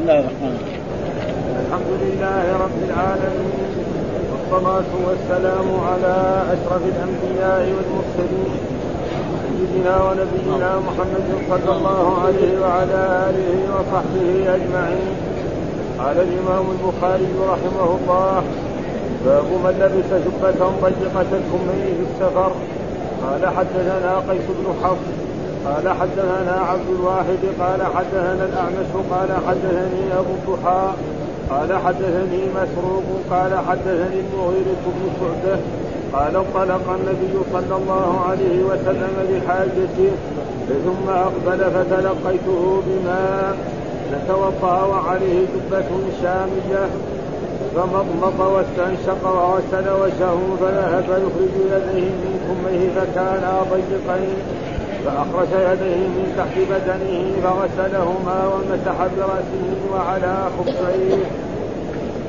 بسم الله الرحمن الرحيم. الحمد لله رب العالمين والصلاة والسلام على أشرف الأنبياء والمرسلين سيدنا ونبينا محمد صلى الله عليه وعلى آله وصحبه أجمعين. قال الإمام البخاري رحمه الله باب من لبس جبة ضيقة الكمين في السفر. قال حدثنا قيس بن حفص قال حدثنا عبد الواحد قال حدثنا الأعمش قال حدثني أبو الضحى قال حدثني مسروق قال حدثني المغيرة بن شعبة قال انطلق النبي صلى الله عليه وسلم بحاجته ثم أقبل فتلقيته بما نتوضأ وعليه جبة شامية فمضمض واستنشق وغسل وجهه فذهب يخرج يديه من كميه فكانا ضيقين. فأخرج يديه من تحت بدنه فغسلهما ومسح برأسه وعلى خفيه.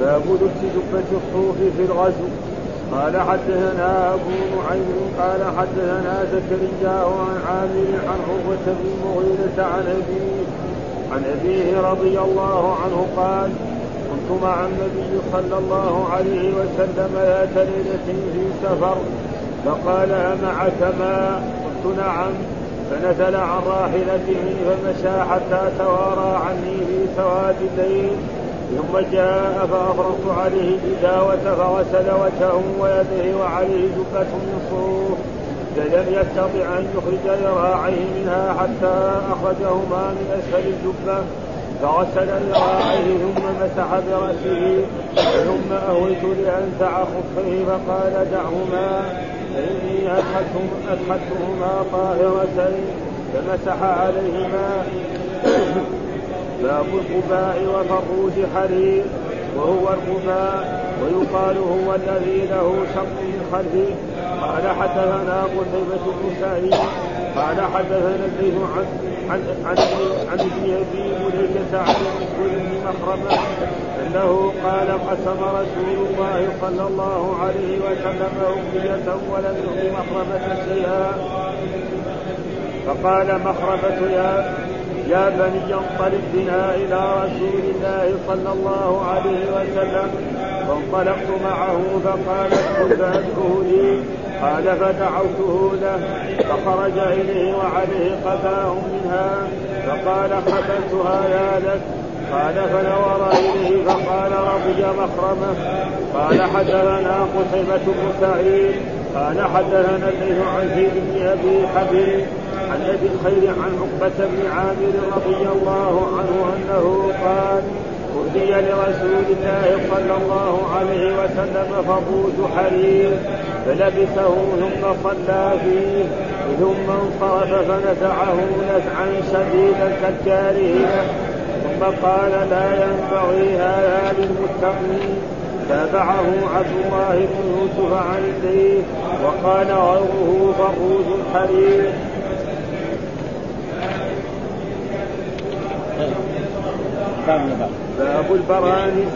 باب لبس جبة الصوف في الغزو. قال حدثنا أبو نعيم قال حدثنا زكريا عن عامر عن عروة بن المغيرة عن أبيه عن أبيه رضي الله عنه قال كنت مع النبي صلى الله عليه وسلم ذات ليلة في سفر فقال أمعك ماء قلت نعم. فنزل عن راحلته فمشى حتى توارى عني في سواد ثم جاء فأفرغت عليه الإداوة فغسل وجهه ويديه وعليه جبة من صوف. فلم يستطع أن يخرج ذراعيه منها حتى أخرجهما من أسفل الجبة فغسل ذراعيه ثم مسح برأسه. ثم أهويت لأنزع خفيه فقال دعهما. فإني أدخلتهما طاهرتين فمسح عليهما باب القباء وفروج حرير وهو القباء ويقال هو الذي له شق من خلفه قال حدثنا قتيبة بن سعيد قال حدثنا الليث عن عن عن عن ابن أبي مليكة عن بن مخرمة أنه قال قسم رسول الله صلى الله عليه وسلم أمنية ولم يؤت مخرمة شيئا فقال مخرمة يا يا بني انطلق بنا إلى رسول الله صلى الله عليه وسلم. فانطلقت معه فقال ادخل فادعه لي قال فدعوته له فخرج إليه وعليه قباء منها. فقال قتلتها يا لك. قال فنظر إليه فقال رضي مخرمه. قال حدثنا قتيبة بن سعيد. قال حدثنا الليث عن زيد بن أبي حبيب. عن أبي الخير عن عقبة بن عامر رضي الله عنه أنه قال أهدي لرسول الله صلى الله عليه وسلم فضوج حرير فلبسه ثم صلى فيه ثم انصرف فنزعه نزعا شديدا كالجارية ثم قال لا ينبغي هذا للمتقين. تابعه عبد الله بن يوسف عن وقال غيره فروج الحرير باب البرانس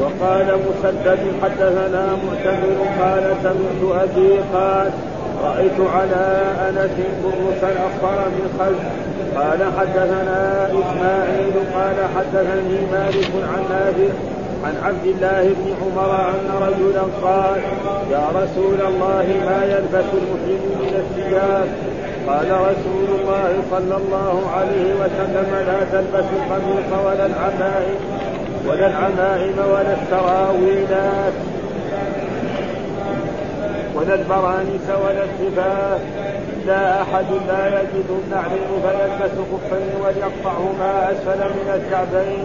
وقال مسدد حدثنا معتمر قال سمعت أبي قال رأيت على أنس برصا اصفر من خلف. قال حدثنا إسماعيل قال حدثني مالك عن نافع عن عبد الله بن عمر أن رجلا قال يا رسول الله ما يلبس المسلم من الثياب؟ قال رسول الله صلى الله عليه وسلم لا تلبس القميص ولا العمائم ولا العمائم ولا السراويلات ولا البرانس ولا الكفاف إلا أحد لا يجد النعلين فيلبس خفين وليقطعهما أسفل من الكعبين.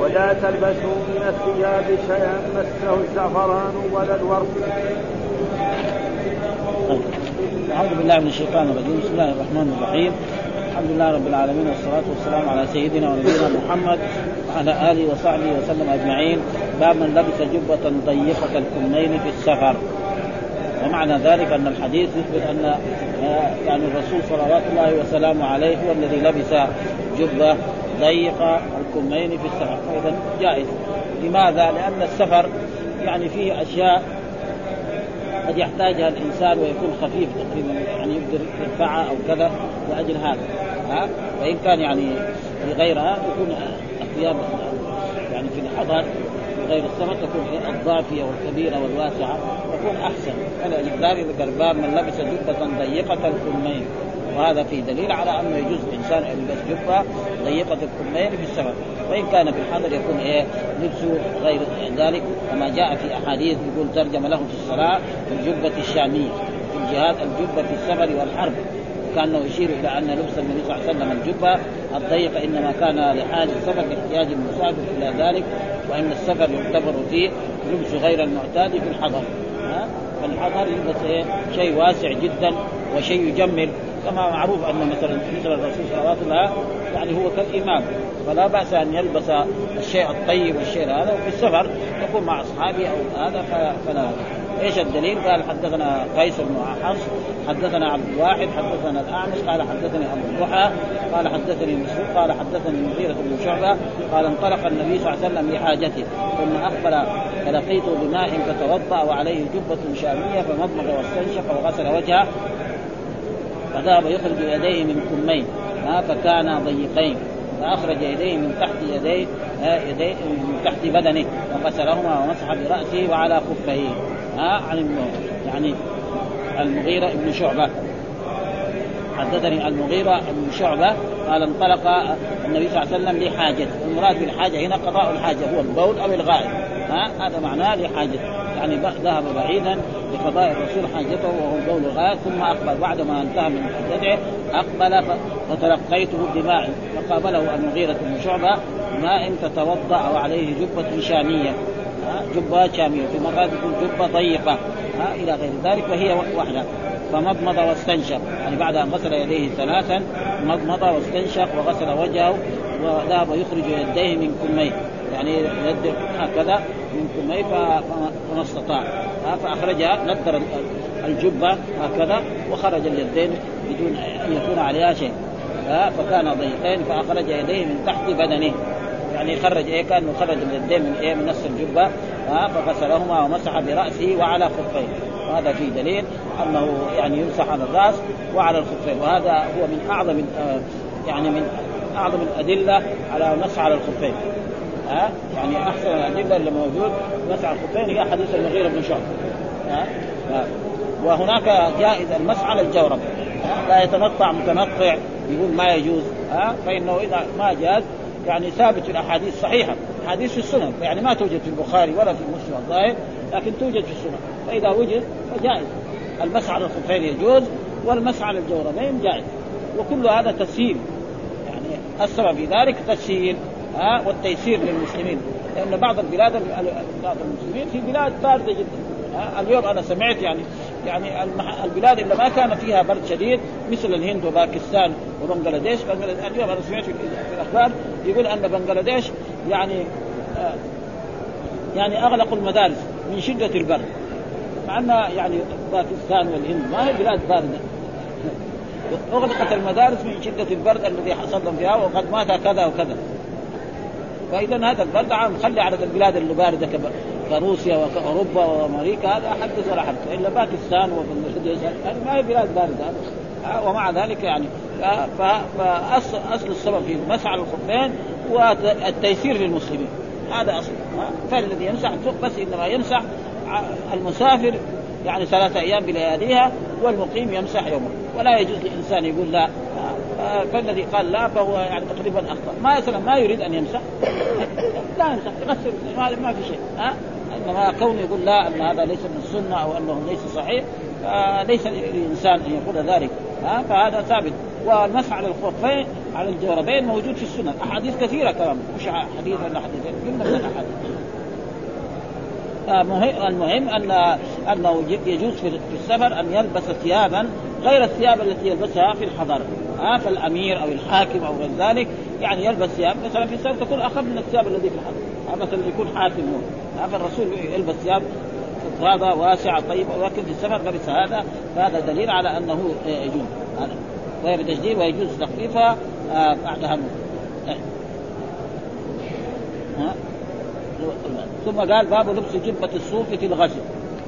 ولا تلبسوا من الثياب شيئا مسه الزعفران ولا الورق. أعوذ بالله من الشيطان الرجيم. بسم الله الرحمن الرحيم. الحمد لله رب العالمين والصلاة والسلام على سيدنا ونبينا محمد وعلى آله وصحبه وسلم أجمعين. باب من لبس جبة ضيقة الكمين في السفر. ومعنى ذلك أن الحديث يثبت أن يعني الرسول صلوات الله وسلامه عليه هو الذي لبس جبة ضيقة الكمين في السفر. فإذا جائز. لماذا؟ لأن السفر يعني فيه أشياء قد يحتاجها الإنسان ويكون خفيف تقريبا يعني يقدر يرفعها أو كذا لأجل هذا. ها؟ فإن كان يعني في غيرها يكون الثياب يعني في الحضر غير السفر تكون الضافية والكبيرة والواسعة تكون أحسن. فلذلك الباب من لبس جبة ضيقة الكمين وهذا في دليل على انه يجوز الإنسان أن يلبس جبه ضيقة الكمين في السفر وإن كان في الحضر يكون إيه لبسه غير ذلك كما جاء في أحاديث يقول ترجم له في الصلاة الجبة الشامية في الجهاد الجبة في السفر والحرب. كانه يشير إلى أن لبس النبي صلى الله عليه وسلم الجبة الضيقه إنما كان لحاجة السفر لاحتياج المسافر إلى ذلك وإن السفر يعتبر فيه لبس غير المعتاد في الحضر. ها؟ فالحضر يلبس إيه؟ شيء واسع جدا وشيء يجمل. كما معروف أن مثلا مثل الرسول صلوات الله يعني هو كالإمام. فلا بأس أن يلبس الشيء الطيب والشيء هذا وفي السفر يكون مع أصحابه أو هذا فلا. إيش الدليل؟ قال حدثنا قيس بن حفص حدثنا عبد الواحد حدثنا الأعمش قال حدثني أبو الضحى قال حدثني مسعود قال حدثني المغيرة بن شعبة قال انطلق النبي صلى الله عليه وسلم لحاجته ثم أقبل فلقيته بماء فتوضأ وعليه جبة شامية فمضمض واستنشق وغسل وجهه. فذهب يخرج يديه من كمين فكان ضيقين. فأخرج يديه من تحت يديه يديه من تحت بدنه وغسلهما ومسح برأسه وعلى خفيه ها عن يعني المغيرة بن شعبة. حدثني المغيرة بن شعبة قال انطلق النبي صلى الله عليه وسلم لحاجته. المراد بالحاجة هنا قضاء الحاجة هو البول أو الغائب ها هذا معناه لحاجته. يعني ذهب بعيدا لقضاء الرسول حاجته وهو البول الغائب ثم أقبل بعدما انتهى من حاجته أقبل فتلقيته بماء فقابله المغيرة بن شعبة ماء فتوضأ وعليه جبة شامية. جبة شامية في مرات يكون جبة ضيقة إلى غير ذلك وهي وحدها فمضمض واستنشق يعني بعد أن غسل يديه ثلاثا مضمض واستنشق وغسل وجهه وذهب يخرج يديه من كميه يعني يد هكذا. من كميه فما استطاع. فأخرجها ندر الجبة هكذا وخرج اليدين بدون أن يكون عليها شيء. فكان ضيقين فأخرج يديه من تحت بدنه. يعني خرج إيه كأنه خرج اليدين من إيه من نص الجبة. فغسلهما ومسح برأسه وعلى خفيه. وهذا فيه دليل أنه يعني يمسح على الرأس وعلى الخفين. وهذا هو من أعظم يعني من أعظم الأدلة على المسح على الخفين. ها؟ يعني أحسن الأدلة اللي موجود مسح الخفين هي حديث المغيرة بن شعبة. ها؟ وهناك جائز المسح على الجورب. لا يتنطع متنطع يقول ما يجوز. ها؟ فإنه إذا ما جاز يعني ثابت في الأحاديث صحيحة. احاديث في السنن. يعني ما توجد في البخاري ولا في مسلم الظاهر لكن توجد في السنن. فإذا وجد فجائز. المسح على الخفين يجوز والمسح على الجوربين جائز. وكل هذا تسهيل. يعني السبب في ذلك تسهيل. ها والتيسير للمسلمين. لأن بعض البلاد بعض المسلمين في بلاد باردة جدا. اليوم أنا سمعت يعني يعني البلاد اللي ما كان فيها برد شديد مثل الهند وباكستان وبنغلاديش. اليوم أنا سمعت في الأخبار يقول أن بنغلاديش يعني آه، يعني أغلقوا المدارس من شدة البرد. مع أن يعني باكستان والهند ما هي بلاد باردة. أغلقت المدارس من شدة البرد الذي حصل لهم فيها وقد مات كذا وكذا. فاذا هذا البرد عام. خلي على البلاد اللي باردة كروسيا واوروبا وأمريكا هذا حدث ولا حدث. إلا باكستان وبنغلاديش يعني ما هي بلاد باردة. ومع ذلك يعني فاصل أصل السبب في مسح الخفين والتيسير للمسلمين. هذا أصل. فالذي يمسح بس إنما يمسح المسافر يعني ثلاثة أيام بلياليها والمقيم يمسح يومه. ولا يجوز لإنسان يقول لا فالذي قال لا فهو يعني تقريبا أخطأ. ما مثلا ما يريد أن يمسح لا يمسح يغسل. ما في شيء. ها؟ إنما كونه يقول لا أن هذا ليس من السنة أو أنه ليس صحيح ليس للانسان أن يقول ذلك. ها؟ فهذا ثابت. والمسح على الخفين على الجوربين موجود في السنن أحاديث كثيرة كمان مش حديث ولا حديثين. جمله من الاحاديث المهم ان أنه يجوز في السفر أن يلبس ثيابا غير الثياب التي يلبسها في الحضر. ها فالأمير أو الحاكم أو غير ذلك يعني يلبس ثياب. مثلا في السفر تكون أخف من الثياب التي في الحضر. مثلا يكون حاكم. هو فالرسول يلبس ثياب هذا واسعة طيبة ولكن في السفر لبس هذا فهذا دليل على أنه يجوز. وهي بتجديد ويجوز تخفيفها آه، بعدها ثم قال باب لبس جبة الصوف في الغزو.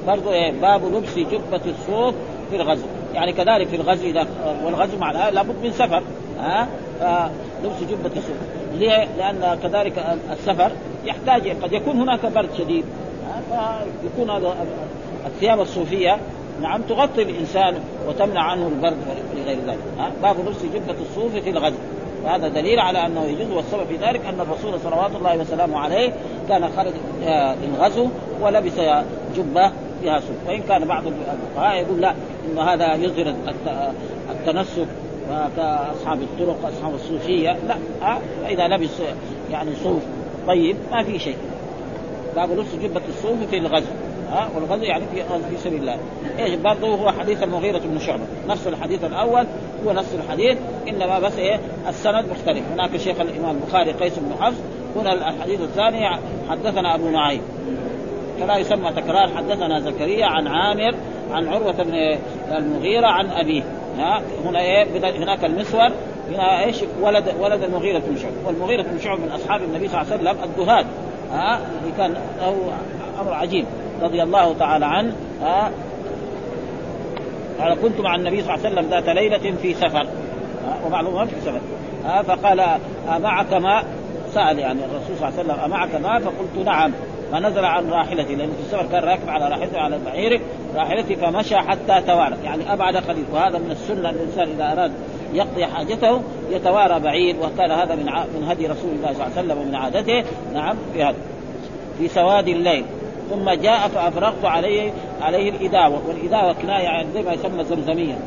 برضو إيه باب لبس جبة الصوف في الغزو. يعني كذلك في الغزو اذا والغزو معناه لابد من سفر ها؟ فلبس جبة الصوف ليه؟ لأن كذلك السفر يحتاج قد يكون هناك برد شديد فيكون هذا الثياب الصوفية نعم تغطي الإنسان وتمنع عنه البرد ولغير ذلك باب لبس جبة الصوف في الغزو. وهذا دليل على أنه يجوز والسبب في ذلك أن الرسول صلوات الله وسلامه عليه كان خرج للغزو ولبس جبة فيها صوف. وإن كان بعض الفقهاء يقول لا انه هذا يظهر التنسك كأصحاب الطرق أصحاب الصوفية لا فاذا لبس يعني صوف طيب ما في شيء. باب لبس جبه الصوف في الغزو ها والغزو يعني في في سبيل الله. إيش؟ برضه هو حديث المغيرة بن شعبة. نفس الحديث الأول هو نفس الحديث إنما بس إيه؟ السند مختلف. هناك شيخ الإمام البخاري قيس بن حفص هنا الحديث الثاني حدثنا أبو نعيم. فلا يسمى تكرار. حدثنا زكريا عن عامر عن عروة بن المغيرة عن أبيه. ها هنا إيه؟ هناك المسور. هنا إيش؟ ولد ولد المغيرة بن شعبة والمغيرة بن شعبة من أصحاب النبي صلى الله عليه وسلم الدهاد ها اللي كان له أمر عجيب. رضي الله تعالى عنه. ها قال كنت مع النبي صلى الله عليه وسلم ذات ليلة في سفر. ومعلومة في سفر. فقال أمعك ماء سأل يعني الرسول صلى الله عليه وسلم أمعك ماء فقلت نعم. فنزل عن راحلتي لأنه في السفر كان راكب على راحلته على بعيره راحلتي فمشى حتى توارى يعني أبعد قليل. وهذا من السنة الإنسان إذا أراد يقضي حاجته يتوارى بعيد وكان هذا من من هدي رسول الله صلى الله عليه وسلم ومن عادته. نعم في هذا. في سواد الليل. ثم جاء فافرغت عليه عليه الإداوة. والإداوة كناية يعني زي ما يسمى زمزمية.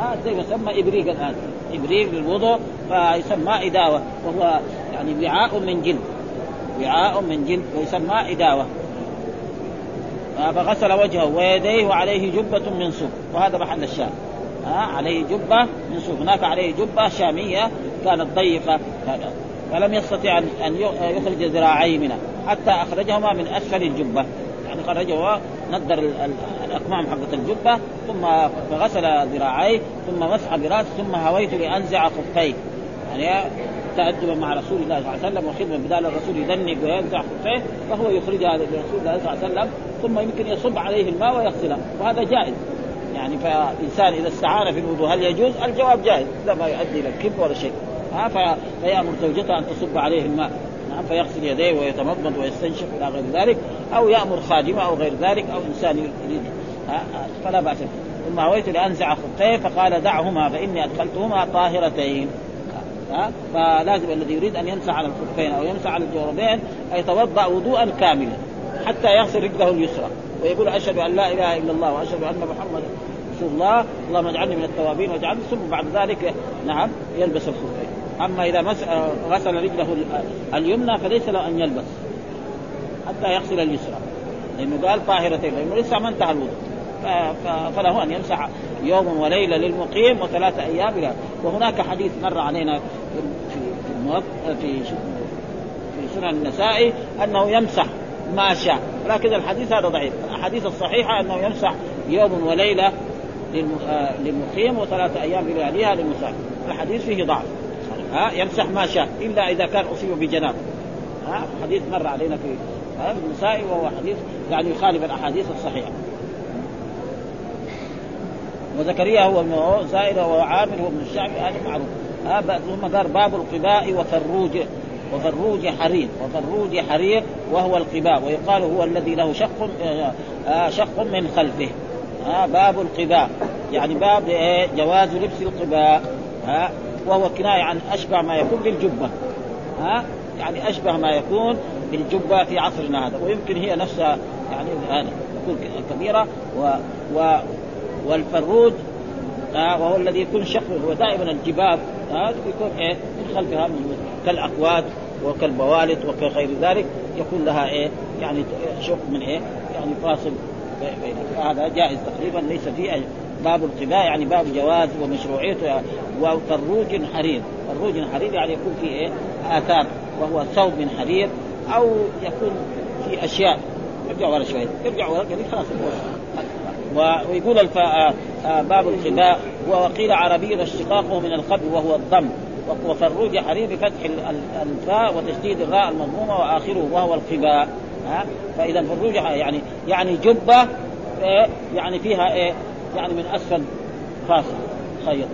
ها زي ما يسمى إبريق الآن. إبريق للوضوء فيسمى إداوة وهو يعني وعاء من جلد. وعاء من جلد ويسمى إداوة. فغسل وجهه ويديه وعليه جبة من صوف وهذا محل الشام. عليه جبة من صوف هناك عليه جبة شامية كانت ضيقة. فلم يستطع أن يخرج ذراعيه منها. حتى أخرجهما من أسفل الجبة. يعني خرجه ندر الأكمام حقت الجبة ثم غسل ذراعيه ثم مسح براسه ثم هويت لأنزع خفيه. يعني تأدبا مع رسول الله صلى الله عليه وسلم وخدمة بدال الرسول يدنق وينزع خفيه فهو يخرجها لرسول الله صلى الله عليه وسلم ثم يمكن يصب عليه الماء ويغسلها وهذا جائز. يعني فإنسان إذا استعان في الوضوء هل يجوز؟ الجواب جائز لا ما يؤدي إلى الكب ولا شيء. ها فيأمر زوجته أن تصب عليه الماء. نعم فيغسل يديه ويتمضمض ويستنشق إلى غير ذلك أو يأمر خادمه أو غير ذلك أو إنسان يريد. فلا بأس ثم هويت لأنزع خفيه فقال دعهما فإني أدخلتهما طاهرتين. ها؟ فلازم الذي يريد أن يمسح على الخفين أو يمسح على الجوربين يتوضأ وضوءا كاملا حتى يغسل رجله اليسرى. ويقول أشهد أن لا إله إلا الله وأشهد أن محمدا رسول الله. اللهم اجعلني من التوابين واجعلني ثم بعد ذلك نعم يلبس الخفين أما إذا مس... غسل رجله اليمنى فليس له أن يلبس حتى يغسل اليسرى. لأنه قال طاهرتين. لأنه لسه ما انتهى الوضوء. فله أن يمسح يوم وليلة للمقيم وثلاثه أيام إلى وهناك حديث مر علينا في في. في في سنن النسائي أنه يمسح ما شاء لكن الحديث هذا ضعيف. الأحاديث الصحيحة أنه يمسح يوم وليلة للمقيم وثلاثة أيام بلياليها للمسافر الحديث فيه ضعف. ها؟ يمسح ما شاء إلا إذا كان أصيب بجنابه ها؟ حديث مر علينا في النسائي وهو حديث يعني يخالف الأحاديث الصحيحة. وزكريا هو ابن زائد وهو عامر هو ابن الشعبي هذا معروف. ها ثم قال باب القباء وفروج وفروج حرير وفروج حرير وهو القباء ويقال هو الذي له شق آه شق من خلفه. ها باب القباء. يعني باب إيه جواز لبس القباء. ها وهو كناية عن أشبه ما يكون بالجبة. ها يعني أشبه ما يكون بالجبة في عصرنا هذا ويمكن هي نفسها يعني هذا تكون كبيرة و, و والفروج آه وهو الذي يكون شق هو دائما الجباب آه يكون إيه؟ من خلفها من كالاكواد وكالبوالد وكغير ذلك يكون لها إيه؟ يعني شق من إيه؟ يعني فاصل هذا جائز تقريبا ليس فيه باب القباء يعني باب جواز ومشروعيته وفروج حرير. فروج حرير يعني يكون فيه إيه؟ آثار. وهو ثوب من حرير أو يكون في أشياء. ارجع ورا شوي. ارجع ورا يعني خلاص. ويقول الف... باب القباء وقيل عربي اشتقاقه من القبل وهو الضم وفروج حرير بفتح الفاء وتشديد الراء المضمومة وآخره وهو القباء ها؟ فإذا فروج يعني يعني جبة إيه يعني فيها إيه يعني من أسفل فاصل. خيط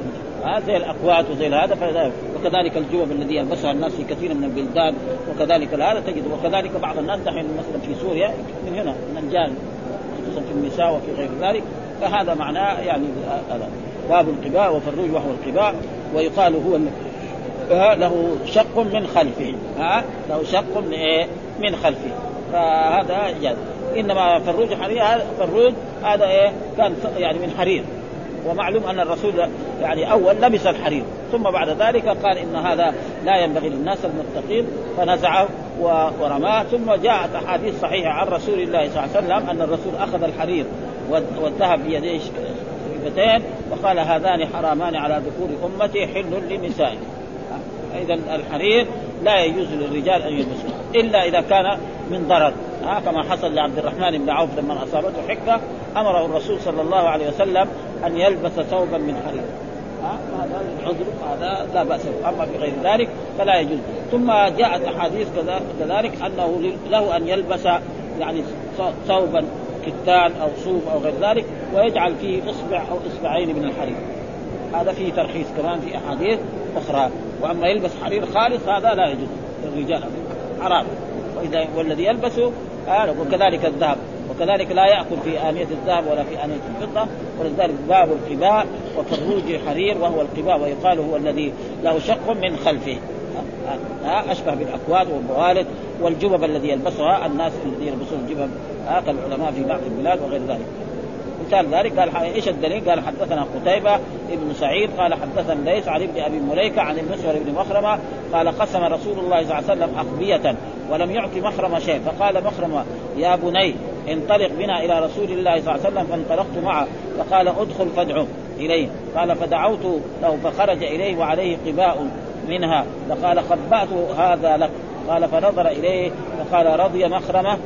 ها؟ زي الأقوات وزي هذا وكذلك الجوب الذي يلبسها الناس في كثير من البلدان وكذلك هذا تجد وكذلك بعض الناس دحين مثلا في سوريا من هنا من الجان في النساء وفي غير ذلك فهذا معناه يعني هذا باب القباء وفروج وهو القباء ويقال هو له شق من خلفه ها له شق من إيه؟ من خلفه. فهذا جاز إنما فروج حرير فروج هذا إيه؟ كان يعني من حرير. ومعلوم أن الرسول يعني أول لبس الحرير. ثم بعد ذلك قال إن هذا لا ينبغي للناس المتقين فنزعه ورماه ثم جاءت أحاديث صحيحة عن رسول الله صلى الله عليه وسلم أن الرسول أخذ الحرير والذهب بيديه شريفتين وقال هذان حرامان على ذكور أمتي حل لنسائي. إذا الحرير لا يجوز للرجال أن يلبسوه إلا إذا كان من ضرر. ها كما حصل لعبد الرحمن بن عوف لما أصابته حكه أمره الرسول صلى الله عليه وسلم أن يلبس ثوبا من حرير. هذا العذر هذا لا بأس أما بغير ذلك فلا يجوز. ثم جاءت أحاديث كذلك أنه له أن يلبس يعني ثوبا كتان أو صوف أو غير ذلك ويجعل فيه إصبع أو إصبعين من الحرير. هذا فيه ترخيص كمان في أحاديث أخرى. وأما يلبس حرير خالص هذا لا يجوز. للرجال حرام واذا والذي يلبسه آه وكذلك الذهب. وكذلك لا يأكل في آنية الذهب ولا في آنية الفضة. ولذلك باب القباء وفروج حرير وهو القباء ويقال هو الذي له شق من خلفه. أشبه بالأكواد والبوالد والجبب الذي يلبسها. الناس الذين يلبسون الجبب كالعلماء في بعض البلاد وغير ذلك. مثال ذلك قال إيش الدليل؟ قال حدثنا قتيبة ابن سعيد قال حدثنا ليس عن ابن أبي مليكة عن المسور بن مخرمة قال قسم رسول الله صلى الله عليه وسلم أخبية ولم يعطي مخرم شيء. فقال مخرم يا بني انطلق بنا إلى رسول الله صلى الله عليه وسلم. فانطلقت معه فقال ادخل فادعو إليه. قال فدعوت له فخرج إليه وعليه قباء منها. فقال خبأت هذا لك. قال فنظر إليه فقال رضي مخرمه.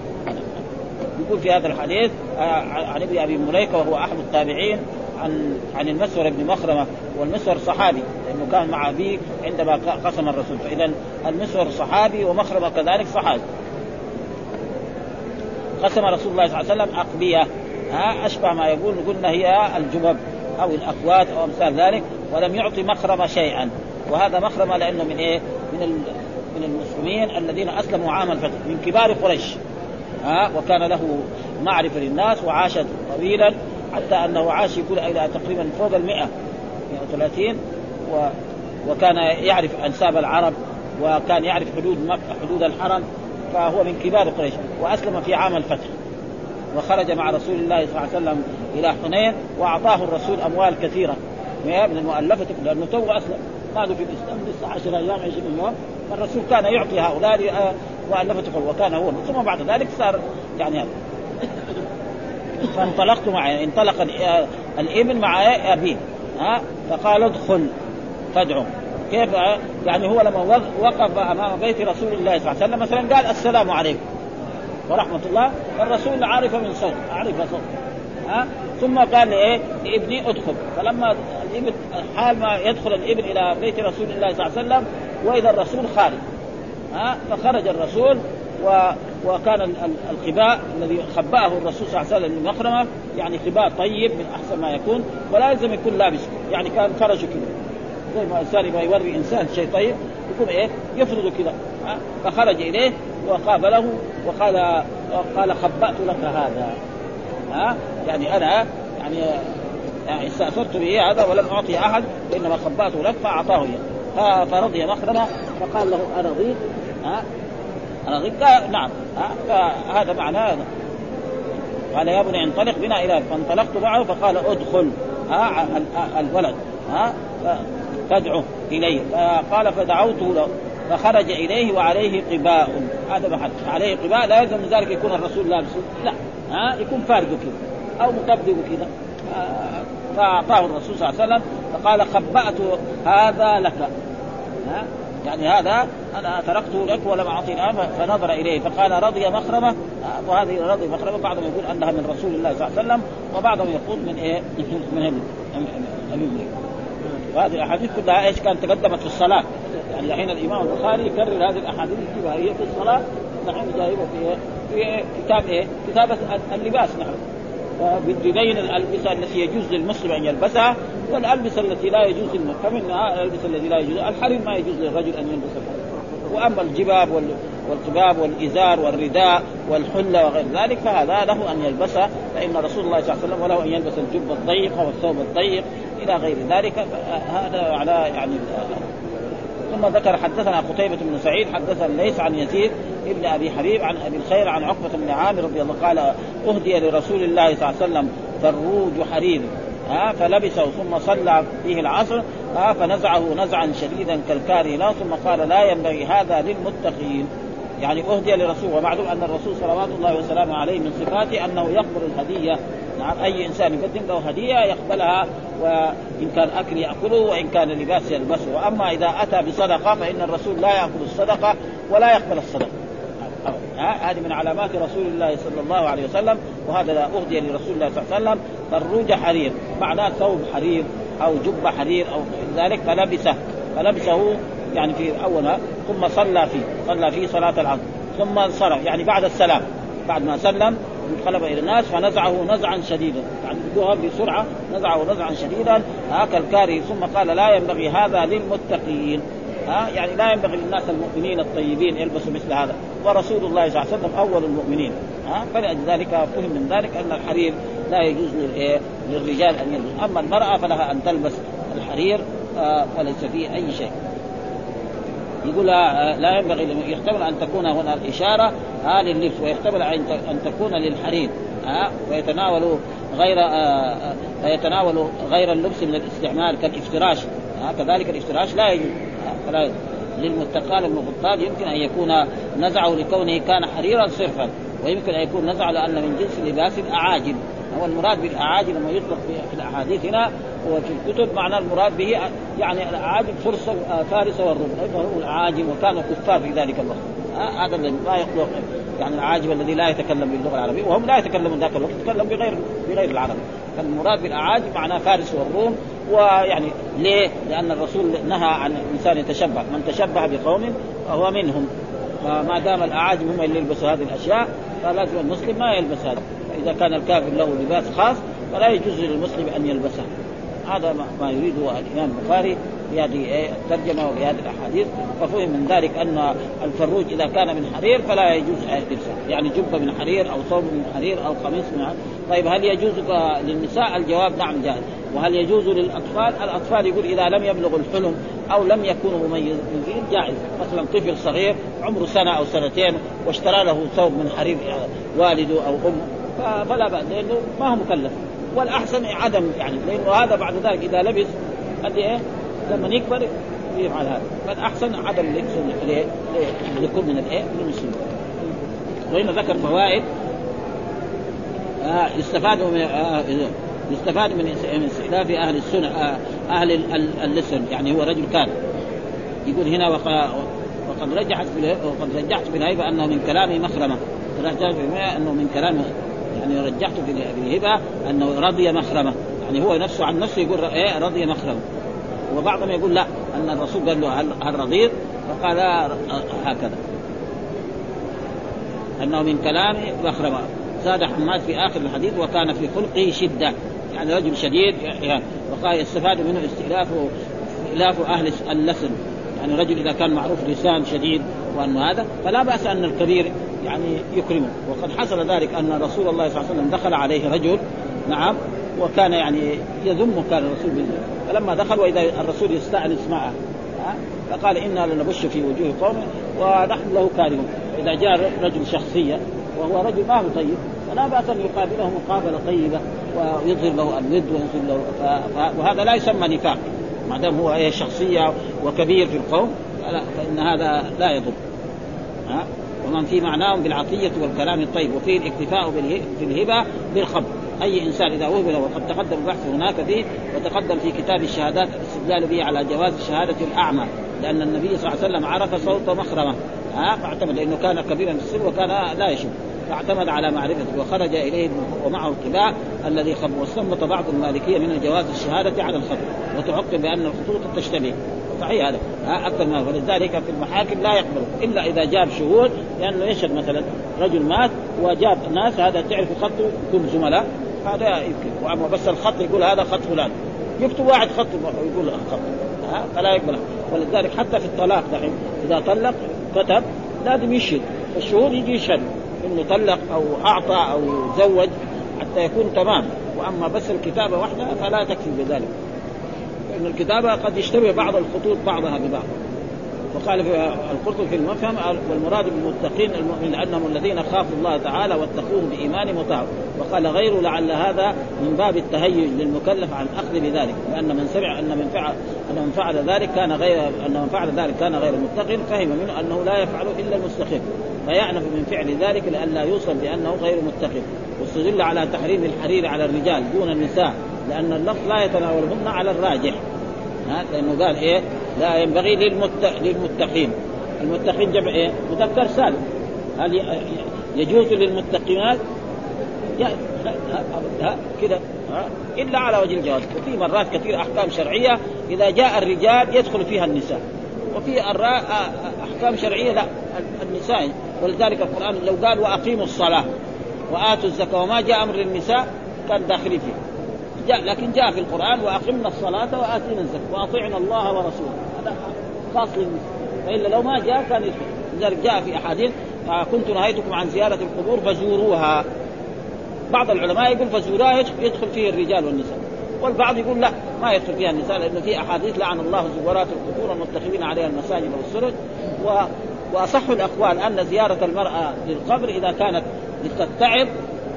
يقول في هذا الحديث آه، عن ابن أبي مليكة وهو أحد التابعين عن عن المسور بن مخرمة والمسور صحابي. كان مع ابيه عندما قسم الرسول. فإذا المسور صحابي ومخرمه كذلك صحابي. قسم رسول الله صلى الله عليه وسلم أقبية. ها أشبه ما يقول قلنا هي الجبب أو الاكواد أو أمثال ذلك ولم يعطي مخرمه شيئا. وهذا مخرمه لأنه من إيه؟ من من المسلمين الذين أسلموا عام الفتح من كبار قريش. ها وكان له معرفة للناس وعاش طويلا حتى أنه عاش يقول إلى تقريبا فوق ال 100 130 و وكان يعرف أنساب العرب وكان يعرف حدود مكة حدود الحرم فهو من كبار قريش وأسلم في عام الفتح وخرج مع رسول الله صلى الله عليه وسلم إلى حنين وأعطاه الرسول أموال كثيرة. من المؤلفة لأنه تو أسلم. له في الإسلام لسه 10 أيام 20 يوم. فالرسول كان يعطي هؤلاء آه، مؤلفة وكان هو. ثم بعد ذلك صار يعني هذا. فانطلقت معه انطلق الابن مع أبيه ها فقال ادخل. فادعو كيف؟ يعني هو لما وقف أمام بيت رسول الله صلى الله عليه وسلم مثلا قال السلام عليكم ورحمة الله الرسول عرف من صوت عرف صوت. ها؟ ثم قال لايه لابني أدخل. فلما الابن حال ما يدخل الإبن إلى بيت رسول الله صلى الله عليه وسلم وإذا الرسول خارج. ها؟ فخرج الرسول و وكان الخباء الذي خبأه الرسول صلى الله عليه وسلم من مخرمه يعني خباء طيب من أحسن ما يكون ولا يلزم يكون لابس يعني كان فرجه كذا زي ما الانسان يبغى يوري إنسان شيء طيب يكون إيه؟ يفرض كذا. فخرج إليه وقابله وقال قال خبأت لك هذا. ها؟ يعني أنا يعني يعني استأثرت به هذا ولم أعطي أحد وانما خبأته لك فأعطاه إياه. فرضي مخرمه فقال له ارضيت ها؟ ارضيت نعم. ها؟ فهذا معناه قال يا بني انطلق بنا إلى فانطلقت معه فقال أدخل ها؟ الولد. ها؟ فادعه إليه. فقال فدعوته له فخرج إليه وعليه قباء. هذا محل عليه قباء لا يلزم ذلك يكون الرسول لابسه لا. ها؟ يكون فارقه كذا أو مطبقه كذا فأعطاه الرسول صلى الله عليه وسلم فقال خبأت هذا لك. ها؟ يعني هذا أنا تركته لك ولم اعطي فنظر إليه. فقال رضي مخرمة. وهذه رضي مخرمة. بعضهم يقول أنها من رسول الله صلى الله عليه وسلم وبعضهم يقول من إيه؟ من ابي وهذه الأحاديث كلها إيش كانت تقدمت في الصلاة. يعني الحين الإمام البخاري يكرر هذه الأحاديث يجيبها هي في الصلاة. نحن جايبها في في كتاب إيه؟ كتاب اللباس نحن. يبين الألبسة التي يجوز للمسلم أن يلبسها والألبسة التي لا يجوز للمسلم فمنها الألبسة التي لا يجوز الحرير ما يجوز للرجل أن يلبس الحرير وأما الجباب والقباب والإزار والرداء والحلة وغير ذلك فهذا له أن يلبسها فإن رسول الله صلى الله عليه وسلم وله أن يلبس الجبه الضيقه والثوب الضيق إلى غير ذلك هذا على يعني ثم ذكر حدثنا قتيبة بن سعيد حدثنا ليس عن يزيد ابن أبي حبيب عن أبي الخير عن عقبة بن عامر رضي الله قال أهدي لرسول الله صلى الله عليه وسلم فروج حرير. ها فلبسه ثم صلى فيه العصر ها فنزعه نزعا شديدا كالكاره له ثم قال لا ينبغي هذا للمتقين. يعني أهدي لرسول ومعلوم أن الرسول صلوات الله وسلامه عليه من صفاته أنه يقبل الهدية. نعم أي إنسان يقدم له هدية يقبلها وإن كان أكل يأكله وإن كان لباس يلبسه. وأما إذا أتى بصدقة فإن الرسول لا يأكل الصدقة ولا يقبل الصدقة. هذه من علامات رسول الله صلى الله عليه وسلم وهذا اهدي لرسول الله صلى الله عليه وسلم فروج حرير. معناه ثوب حرير أو جبة حرير أو ذلك فلبسه. فلبسه يعني في أولها ثم صلى فيه. صلى فيه صلاة العصر. ثم انصرف يعني بعد السلام. بعد ما سلم انقلب إلى الناس فنزعه نزعا شديدا. يعني بسرعة نزعه نزعا شديدا. هكا الكاري ثم قال لا ينبغي هذا للمتقين. ها؟ يعني لا ينبغي للناس المؤمنين الطيبين يلبسوا مثل هذا. ورسول الله صلى الله عليه وسلم أول المؤمنين ها؟ فلذلك فهم من ذلك أن الحرير لا يجوز للرجال أن يلبس أما المرأة فلها أن تلبس الحرير آه، فليس فيه أي شيء. يقول لا ينبغي يحتمل أن تكون هنا الإشارة ها لللبس ويحتمل أن تكون للحرير ها؟ ويتناول غير آه، آه، يتناول غير اللبس من الاستعمال كالافتراش. كذلك الافتراش لا يجوز فلا للمتقال المغطال يمكن أن يكون نزعه لكونه كان حريرا صرفا ويمكن أن يكون نزعه لأن من جنس لباس الأعاجم. هو المراد بالأعاجم لما يطلق في الأحاديث هنا وفي الكتب معنى المراد به يعني الأعاجم فرس فارس والروم هم الأعاجم وكانوا كفار في ذلك الوقت. هذا الذي لا يطلق يعني العاجم الذي لا يتكلم باللغة العربية وهم لا يتكلمون ذاك الوقت يتكلم بغير بغير العرب فالمراد بالأعاجم معناه فارس والروم ويعني ليه؟ لأن الرسول نهى عن الانسان يتشبه، من تشبه بقوم فهو منهم. فما دام الأعاجم هم اللي يلبسوا هذه الأشياء فلازم المسلم ما يلبس هذا، فاذا كان الكافر له لباس خاص فلا يجوز للمسلم أن يلبسه. هذا ما يريده الإمام البخاري بهذه إيه، الترجمة وبهذه الأحاديث. ففهم من ذلك أن الفروج إذا كان من حرير فلا يجوز لبسه يعني جبة من حرير أو ثوب من حرير أو قميص من حرير. طيب هل يجوز للنساء؟ الجواب نعم جائز. وهل يجوز للاطفال؟ الأطفال يقول إذا لم يبلغوا الحلم أو لم يكونوا مميزين جائز، مثلا طفل صغير عمره سنة أو سنتين واشترى له ثوب من حرير والده أو امه فلا بأس لأنه ما هو مكلف. والأحسن عدم يعني لأنه هذا بعد ذلك إذا لبس قد إيه؟ لما يكبر يفعل هذا. فالأحسن عدم لبس لكل من الإيه؟ من المسلمين. وهنا ذكر فوائد آه يستفاد من آه يستفاد من استخلاف أهل السنة آه أهل اللسن يعني هو رجل كان يقول هنا وقد رجحت وقد رجحت في الهيبة أنه من كلام مخرمة. رجحت في أنه من كلام يعني رجحت في الهبه أنه رضي مخرمة. يعني هو نفسه عن نفسه يقول إيه رضي مخرمة. وبعضهم يقول لا أن الرسول قال له هل رضيت؟ فقال هكذا. أنه من كلام مخرمة. زاد حماد في آخر الحديث وكان في خلقه شدة. يعني رجل شديد يعني وقال يستفاد منه استئلاف استئلاف أهل اللسن. يعني رجل إذا كان معروف لسان شديد وأنه هذا فلا بأس أن الكبير يعني يكرمه. وقد حصل ذلك أن رسول الله صلى الله عليه وسلم دخل عليه رجل نعم وكان يعني يذمه كان الرسول بالله فلما دخل وإذا الرسول يستأنس معه فقال إنا لنبش في وجوه قوم ونحن له كارهون. إذا جاء رجل شخصية وهو رجل ما هو طيب. فلا بأس أن يقابله مقابلة طيبة ويظهر له الود ويظهر له وهذا لا يسمى نفاق. ما دام هو إيه شخصية وكبير في القوم فإن هذا لا يضر. ها؟ ومن في معناهم بالعطيه والكلام الطيب وفيه الاكتفاء بالهبه بالخبر. أي إنسان إذا وهب له وقد تقدم البحث هناك فيه وتقدم في كتاب الشهادات الاستدلال به على جواز شهاده الأعمى. لأن النبي صلى الله عليه وسلم عرف صوت مخرمة. ها؟ فاعتمد لأنه كان كبيرا في السن وكان لا يشوف فاعتمد على معرفته وخرج إليه ومعه القباء الذي خب واستنبط بعض المالكية من جواز الشهادة على الخط وتعقب بأن الخطوط تشتبه. صحيح هذا؟ أكثر ما ولذلك في المحاكم لا يقبل إلا إذا جاب شهود لأنه يشهد مثلا رجل مات وجاب ناس هذا تعرف خطه يكون زملاء؟ هذا يمكن. وأما بس الخط يقول هذا خط فلان. يكتب واحد خط ويقول الخط ها فلا يقبل. ولذلك حتى في الطلاق دحين إذا طلق كتب لازم يشهد. الشهود يجي يشهد. انه طلق أو أعطى أو زوج حتى يكون تمام. وأما بس الكتابة وحدها فلا تكفي بذلك. لأن الكتابة قد يشتبه بعض الخطوط بعضها ببعض. وقال في القرطبي في المفهم والمراد بالمتقين المؤمن لأنهم الذين خافوا الله تعالى واتقوه بإيمان مطاع. وقال غيره لعل هذا من باب التهيج للمكلف عن الأخذ بذلك. لأن من سمع أن من فعل أن من فعل ذلك كان غير أن من فعل ذلك كان غير متق فهم منه أنه لا يفعل إلا المستقيم. فيعنف من فعل ذلك لئلا يوصل بأنه غير متقن واستدل على تحريم الحرير على الرجال دون النساء لأن اللفظ لا يتناولهن على الراجح. ها؟ لأنه قال إيه؟ لا ينبغي للمت... للمتقين. المتقين جمع إيه؟ مذكر سالم. هل يجوز للمتقينات كذا إلا على وجه الجواز. وفي مرات كثير أحكام شرعية إذا جاء الرجال يدخل فيها النساء. وفي احكام شرعيه لا النساء. ولذلك القرآن لو قال وأقيموا الصلاة وآتوا الزكاة وما جاء أمر للنساء كان داخلين فيه. جاء لكن جاء في القرآن وأقمنا الصلاة وآتينا الزكاة وأطعنا الله ورسوله. هذا خاص للنساء. والا لو ما جاء كان يدخل لذلك جاء في أحاديث كنت نهيتكم عن زيارة القبور فزوروها. بعض العلماء يقول فزوروها يدخل فيه الرجال والنساء. والبعض يقول لا ما يدخل فيها النساء لأن في أحاديث لعن الله زوارات القبور والمتخذين عليها المساجد والسرج. و... وأصح الأقوال أن زيارة المرأة للقبر إذا كانت لتتعظ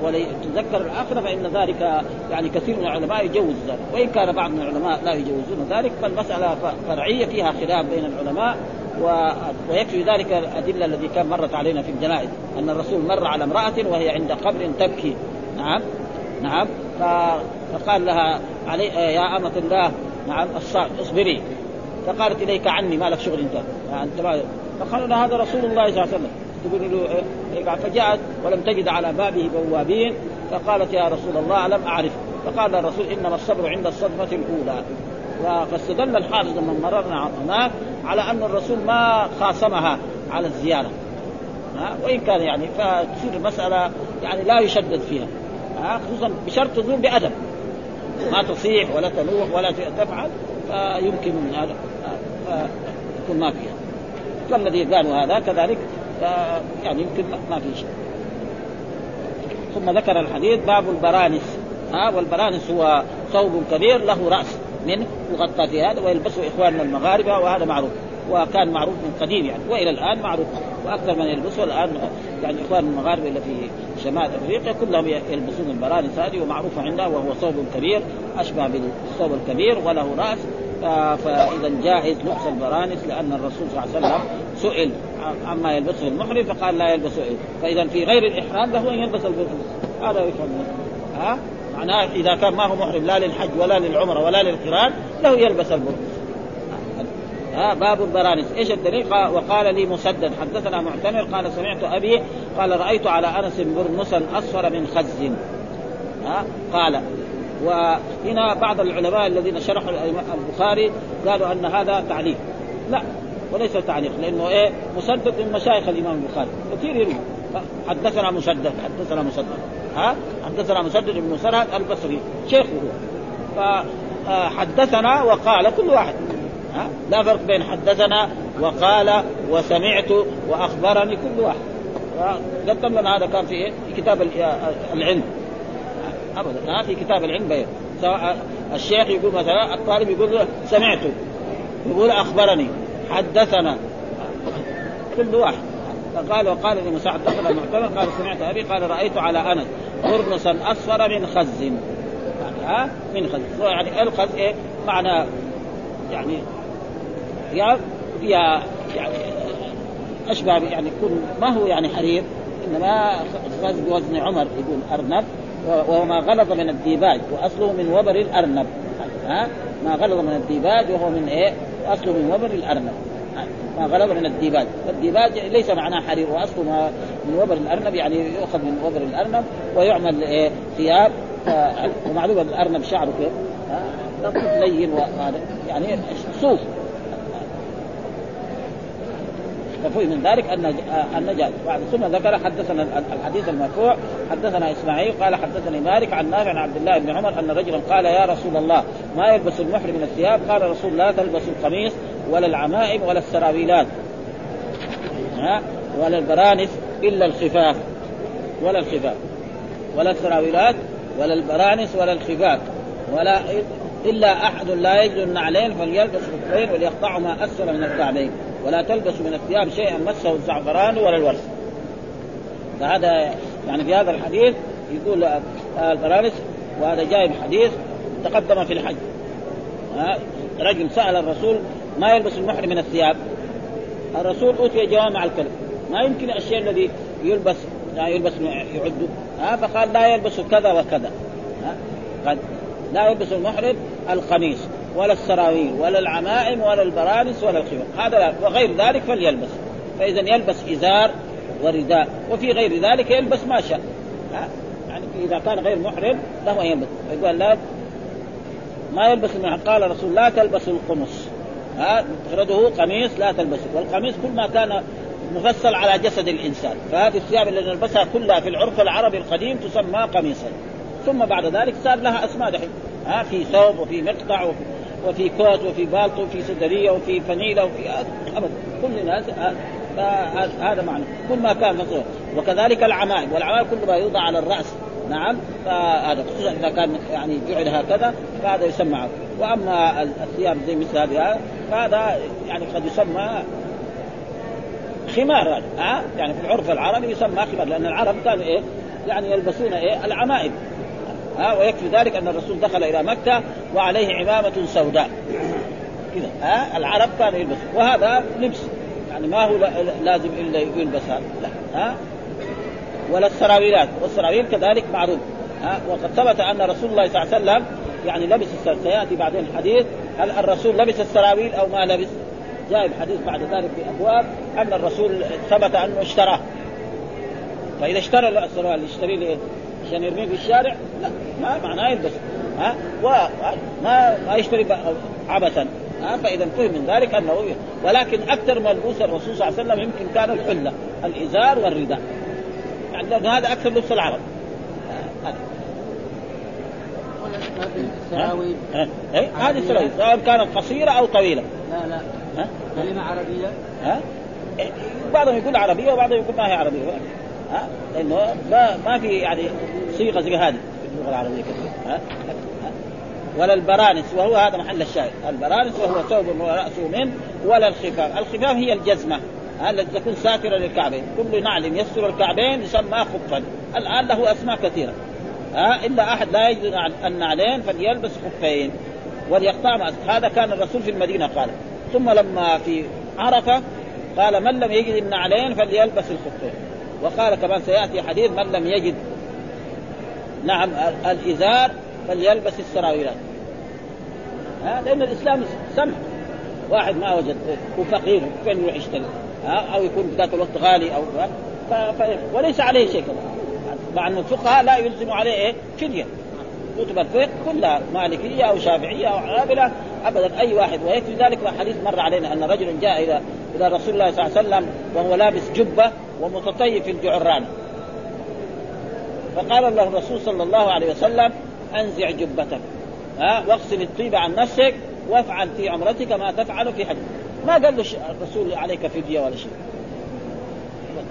ولتذكر الآخرة فإن ذلك يعني كثير من العلماء يجوز ذلك. وإن كان بعض من العلماء لا يجوزون ذلك فالمسألة فرعية فيها خلاف بين العلماء. و... ويكفي ذلك الأدلة التي كان مرت علينا في الجنائز أن الرسول مر على امرأة وهي عند قبر تبكي. نعم نعم. فقال لها علي يا أمة الله نعم اصبري. فقالت إليك عني ما لك شغل أنت. أنت ما فقال لها هذا رسول الله صلى الله عليه وسلم. تقول له إيه فجاءت ولم تجد على بابه بوابين. فقالت يا رسول الله ألم أعرف. فقال الرسول إنما الصبر عند الصدمة الأولى. فاستدل الحافظ لما مررنا هناك على أن الرسول ما خاصمها على الزيارة. ها وإن كان يعني فتصير المسألة يعني لا يشدد فيها. ها خصوصا بشرط تزور بأدب. ما تصيح ولا تنوح ولا تفعل فيمكن هذا يكون ما فيها. فالذي قالوا هذا؟ كذلك يعني يمكن ما في شيء. ثم ذكر الحديث باب البرانس. ها والبرانس هو ثوب كبير له رأس. منه يغطى في هذا ويلبسه إخواننا المغاربة وهذا معروف. وكان معروف من قديم يعني وإلى الآن معروف. وأكثر من يلبسه الآن يعني اخوان المغاربة اللي في شمال أفريقيا كلهم يلبسون البرانس هذه ومعروفة عندها وهو ثوب كبير أشبه بالثوب الكبير وله رأس. فإذا جائز لبس البرانس لأن الرسول صلى الله عليه وسلم سئل عما يلبسه المحرم فقال لا يلبسه إيه. فإذا في غير الإحرام له ان يلبس البرنس هذا يفهم. ها؟ معناه إذا كان ما هو محرم لا للحج ولا للعمرة ولا للقران له يلبس البرنس ها باب البرانس. إيش الدليل؟ وقال لي مسدد حدثنا معتمر قال سمعت أبي قال رأيت على أنس برنسا أصفر من خز. ها قال. وهنا بعض العلماء الذين شرحوا البخاري قالوا أن هذا تعليق. لا وليس تعليق لأنه إيه مسدد من مشايخ الإمام البخاري كثير يروي حدثنا مسدد حدثنا مسدد. ها؟ حدثنا مسدد بن سرهد البصري شيخه. فحدثنا وقال كل واحد ها؟ لا فرق بين حدثنا وقال وسمعت وأخبرني كل واحد. قدم لنا هذا كان في إيه؟ في كتاب العلم. أبدا ها؟ في كتاب العلم بيان. سواء الشيخ يقول مثلا الطالب يقول له سمعت يقول أخبرني حدثنا. كل واحد. فقال وقال لي مساعد دخل المعتمر قال سمعت أبي قال رأيت على أنس قرنصا أصفر من خز. يعني ها؟ من خز. يعني الخز إيه؟ معنى يعني ثياب فيها يعني أشبه يعني يكون ما هو يعني حرير إنما خز بوزن عمر يقول أرنب وهو ما غلظ من الديباج وأصله من وبر الأرنب. ها؟ ما غلظ من الديباج وهو من إيه؟ أصله من وبر الأرنب. ما غلظ من الديباج. والديباج ليس معناه حرير واصله من وبر الأرنب يعني يؤخذ من وبر الأرنب ويعمل إيه ثياب ومعلومه الأرنب شعره كيف؟ لين وهذا يعني صوف. ففهم من ذلك؟ ان النجاة. بعد ثم ذكر حدثنا الحديث المرفوع حدثنا إسماعيل قال حدثني مالك عن نافع عن عبد الله بن عمر أن رجلا قال يا رسول الله ما يلبس المحرم من الثياب؟ قال رسول لا تلبس القميص ولا العمائم ولا السراويلات. ها؟ ولا البرانس إلا الخفاف. ولا الخفاف. ولا السراويلات ولا البرانس ولا الخفاف. ولا إلا أحد لا يجد النعلين فليلبس خفين وليقطعهما أسفل من الكعبين ولا تلبس من الثياب شيئا مسه الزعفران ولا الورس. فهذا يعني في هذا الحديث يقول البرانس وهذا جاي بحديث تقدم في الحج. رجل سأل الرسول ما يلبس المحرم من الثياب. الرسول أوتي جوامع الكلم ما يمكن الشيء الذي يلبس يعني يلبس يعد. ها فقال لا يلبس كذا وكذا. ها قد لا يلبس المحرم القميص ولا السراويل ولا العمائم ولا البرانس ولا الخمار هذا لا وغير ذلك فليلبس. فإذا يلبس إزار ورداء وفي غير ذلك يلبس ما شاء. يعني إذا كان غير محرم له أن يلبس. يقول لا ما يلبس قال الرسول لا تلبس القمص. ها مفرده قميص لا تلبسه. والقميص كل ما كان مفصل على جسد الإنسان. فهذه الثياب التي نلبسها كلها في العرف العربي القديم تسمى قميصا ثم بعد ذلك صار لها أسماء دحين. ها في ثوب وفي مقطع وفي, وفي كوت وفي بالطو وفي سدريه وفي فنيله وفي ابد كل الناس هذا معنى. كل ما كان مصروف وكذلك العمائم والعمائم كل ما يوضع على الرأس. نعم فهذا خصوصا إذا كان يعني جعل هكذا فهذا يسمى وأما الثياب زي مثل هذه فهذا يعني قد يسمى خمار هذا يعني في العرف العربي يسمى خمار لأن العرب كانوا إيه يعني يلبسون إيه العمائم ها ويكفي ذلك أن الرسول دخل إلى مكة وعليه عمامة سوداء. كذا ها العرب كانوا يلبسون. وهذا لبس يعني ما هو لازم إلا يلبس هذا لا ها. ولا السراويلات. والسراويل كذلك معروف. ها وقد ثبت أن رسول الله صلى الله عليه وسلم يعني لبس سيأتي بعدين الحديث هل الرسول لبس السراويل أو ما لبس؟ جاء الحديث بعد ذلك في أبواب أن الرسول ثبت أنه اشتراه. فإذا اشترى السروال يشتري له عشان يرميه في الشارع؟ لا ما معناه يلبس. ها وما ما يشتري عبثا. ها فإذا فهم من ذلك انه ولكن أكثر ملبوس الرسول صلى الله عليه وسلم يمكن كان الحلة الإزار والرداء. لأن هذا أكثر لبس العرب. هذا السراويل هذه السراويل سواء كانت قصيرة أو طويلة. لا لا. ها؟ كلمة عربية. ها؟ بعضهم يقول عربية وبعضهم يقول ما هي عربية. ها؟ لأنه ما ما في يعني صيغة زي هذه في اللغة العربية كثير ها؟ ولا البرانس وهو هذا محل الشاهد. البرانس وهو ثوب رأسه منه ولا الخفاف. الخفاف هي الجزمة. التي تكون ساترة للكعبين؟ كل نعل يستر الكعبين يسمى خفا. الآن له أسماء كثيرة. ها؟ إلا أحد لا يجد النعلين فليلبس خفين وليقطع هذا كان الرسول في المدينة قال. ثم لما في عرفة قال من لم يجد النعلين فليلبس الخفين. وقال كمان سيأتي حديث من لم يجد. نعم الإزار فليلبس السراويلات. ها؟ لأن الإسلام سمح. واحد ما وجد وفقير فين يروح يشتري؟ ها أو يكون في ذاك الوقت غالي أو ف... ف... وليس عليه شيء كمان مع أن الفقهاء لا يلزم عليه إيه؟ فدية كتب الفقه كلها مالكية أو شافعية أو حنابله ابدا. أي واحد. ويكفي ذلك حديث مر علينا أن رجل جاء إلى إلى رسول الله صلى الله عليه وسلم وهو لابس جبة ومتطيب في الجعران. فقال له الرسول صلى الله عليه وسلم أنزع جبتك. ها واغسل الطيب عن نفسك وافعل في عمرتك ما تفعل في حجك ما قال له الرسول عليك فدية ولا شيء.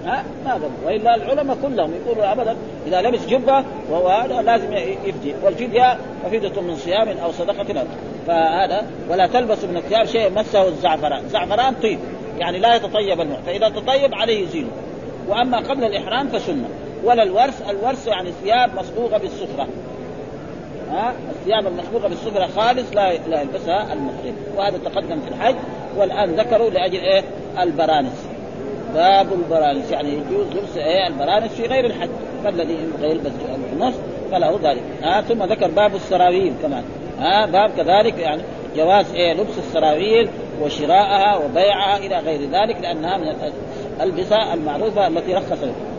ها؟ ما قال وإلا العلماء كلهم يقولوا ابدا إذا لبس جبة وهو هذا لازم يفدي. والفدية ففدية من صيام أو صدقة فهذا ولا تلبس من الثياب شيء مسه الزعفران، الزعفران طيب يعني لا يتطيب الماء فإذا تطيب عليه يزيله وأما قبل الإحرام فسنة. ولا الورس، الورس يعني ثياب مصبوغه بالصفره ها الثياب المصبوغه بالصفره خالص لا لا يلبسها المحرم. وهذا تقدم في الحج والآن ذكروا لأجل إيه؟ البرانس. باب البرانس. يعني يجوز لبس إيه؟ البرانس في غير الحج. فالذي يلبس البرنس فله ذلك. آه ثم ذكر باب السراويل كمان. آه باب كذلك يعني جواز إيه؟ لبس السراويل وشراءها وبيعها إلى غير ذلك لأنها من الألبسة المعروفة التي رخص لها.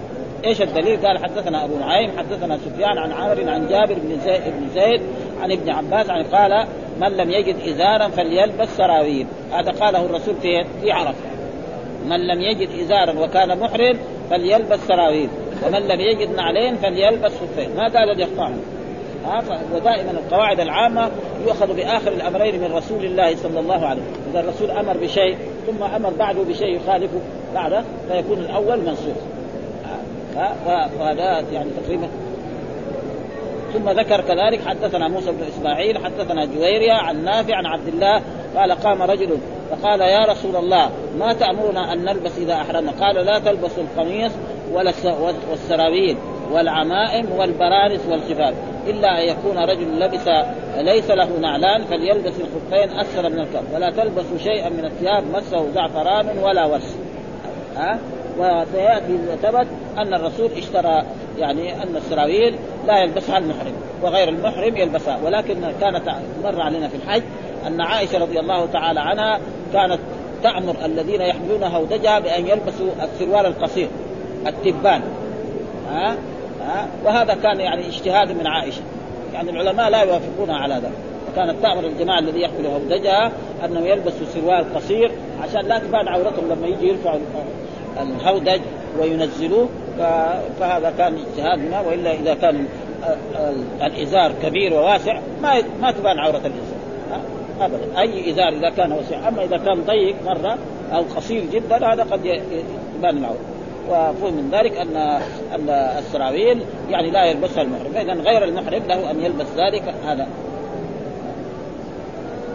إيش الدليل؟ قال حدثنا أبو نعيم حدثنا سفيان عن عامر عن جابر بن زيد بن زيد عن ابن عباس عن قال من لم يجد إزارا فليلبس سراويل. هذا قاله الرسول في في عرفة. من لم يجد إزارا وكان محرم فليلبس سراويل ومن لم يجد نعلين فليلبس خفين. ما قال يقطعهم ها ودائما القواعد العامة يؤخذ بآخر الأمرين من رسول الله صلى الله عليه وسلم، إذا الرسول أمر بشيء ثم أمر بعده بشيء يخالفه بعده فيكون الأول منسوخ. وهذا يعني تقريبا. ثم ذكر كذلك حدثنا موسى بن إسماعيل حدثنا جويريا عن نافع عن عبد الله قال قام رجل فقال يا رسول الله ما تأمرنا أن نلبس إذا أحرمنا؟ قال لا تلبسوا القميص ولا والسراويل والعمائم والبرانس والخفاف إلا أن يكون رجل لبس ليس له نعلان فليلبس الخفين أسفل من الكعب ولا تلبسوا شيئا من الثياب مسه زعفران ولا ورس. ها؟ وسيأتي ثبت أن الرسول اشترى يعني أن السراويل لا يلبسها المحرم وغير المحرم يلبسها. ولكن كانت مر علينا في الحج أن عائشة رضي الله تعالى عنها كانت تأمر الذين يحملون هودجها بأن يلبسوا السروال القصير التبان. ها؟ ها؟ وهذا كان يعني اجتهاد من عائشة. يعني العلماء لا يوافقون على ذلك. كانت تأمر الجماعة الذي يحملوا هودجها انهم يلبسوا سروال قصير عشان لا تبان عورتهم لما يجي يرفعوا الهودج وينزلوه فهذا كان اجتهاد منها وإلا إذا كان الإزار كبير وواسع ما ما تبان عورة الإنسان. ابدا. أي إزار إذا كان واسع. أما إذا كان ضيق مرة أو قصير جدا هذا قد يبان العورة. وفهم من ذلك ان أن السراويل يعني لا يلبسها المحرم. فاذا غير المحرم له أن يلبس ذلك هذا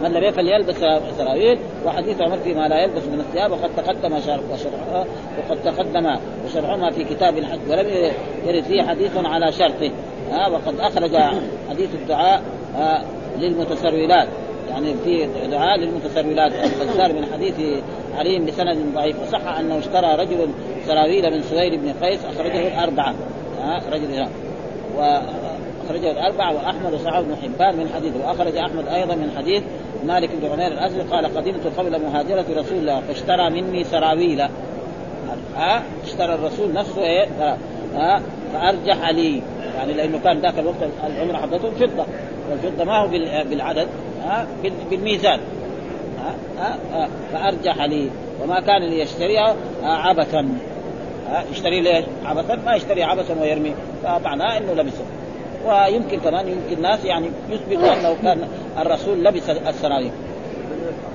من لم يفعل يلبس سراويل وحديث عمر فيما لا يلبس من الثياب وقد تقدم شرحها وقد تقدم شرحهما في كتاب الحج ولم يرد فيه حديث على شرطه. ها وقد أخرج حديث الدعاء للمتسرولات. يعني في دعاء للمتسرولات. البزار من حديث علي بسند ضعيف. وصح أنه اشترى رجل سراويل من سوير بن قيس أخرجه الأربعة. ها رجل واخرجه الاربعه وأحمد وصححه بن حبان من حديث وأخرج أحمد أيضا من حديث مالك بن عمير الازري قال قدمت قبل مهاجرة رسول الله فاشترى مني سراويل. ها اشترى الرسول نفسه إيه؟ ها فأرجح لي. يعني لأنه كان ذاك الوقت العمرة حقته فضة والفضة ما هو بالعدد ها بالميزان. ها ها فأرجح لي. وما كان ليشتريها عبثا. يشتري ليش؟ عبثا؟ ما يشتري عبثا ويرمي. فمعناه إنه لبسه. ويمكن كمان يمكن ناس يعني يثبتوا أنه كان الرسول لبس السراويل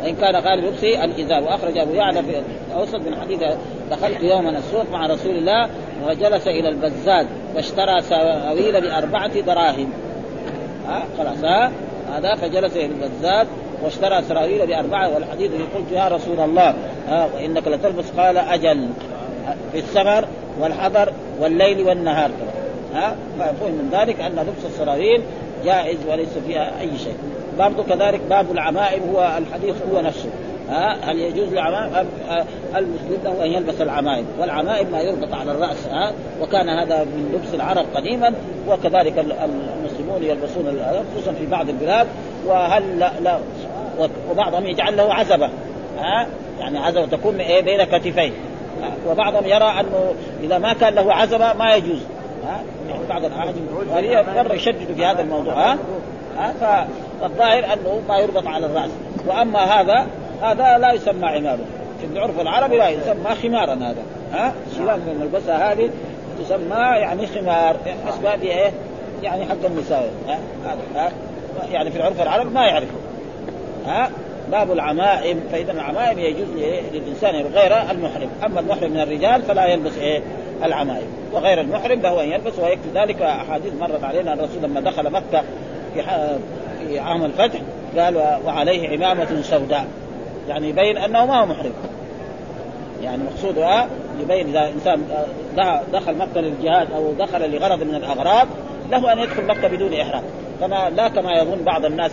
وإن كان غالب لبسه الإزار. وأخرج أبو يعلى في أوسط من حديث دخلت يوما السوق مع رسول الله وجلس إلى البزاد فاشترى سراويل بأربعة دراهم. ها خلاص ها هذا فجلس إلى البزاد واشترى سراويل بأربعة والحديث قلت يا رسول الله ها وإنك لتلبس قال أجل في السفر والحضر والليل والنهار. ها فيفهم من ذلك أن لبس السراويل جائز وليس فيها أي شيء. برضو كذلك باب العمائم هو الحديث هو نفسه. ها هل يجوز للعمائم؟ المسلم له أن يلبس العمائم. والعمائم ما يربط على الرأس ها وكان هذا من لبس العرب قديما وكذلك المسلمون يلبسون خصوصا في بعض البلاد وهل لا, لا وبعضهم يجعل له عزبة ها يعني عزبة تكون إيه بين كتفين. وبعضهم يرى أنه إذا ما كان له عزبة ما يجوز. ها؟ يعني بعض الاعاجم مره يشددوا في هذا الموضوع ها؟ ها؟ فالظاهر أنه ما يربط على الرأس. وأما هذا هذا لا يسمى عمامه في العرف العربي لا يسمى خمارا هذا ها؟ الشيلان من الملبسه هذه تسمى يعني خمار حسب إيه؟ يعني حق النساء ها؟ ها؟ يعني في العرف العربي ما يعرفه ها؟ باب العمائم فإذا العمائم يجوز للإنسان غير المحرم. أما المحرم من الرجال فلا يلبس إيه؟ العمائم. وغير المحرم له إن يلبس ويكفي ذلك. أحاديث مرت علينا الرسول لما دخل مكة في في عام الفتح قال وعليه عمامة سوداء. يعني يبين أنه ما هو محرم. يعني مقصودها يبين إذا إنسان دخل مكة للجهاد أو دخل لغرض من الأغراض له أن يدخل مكة بدون إحرام. كما لا كما يظن بعض الناس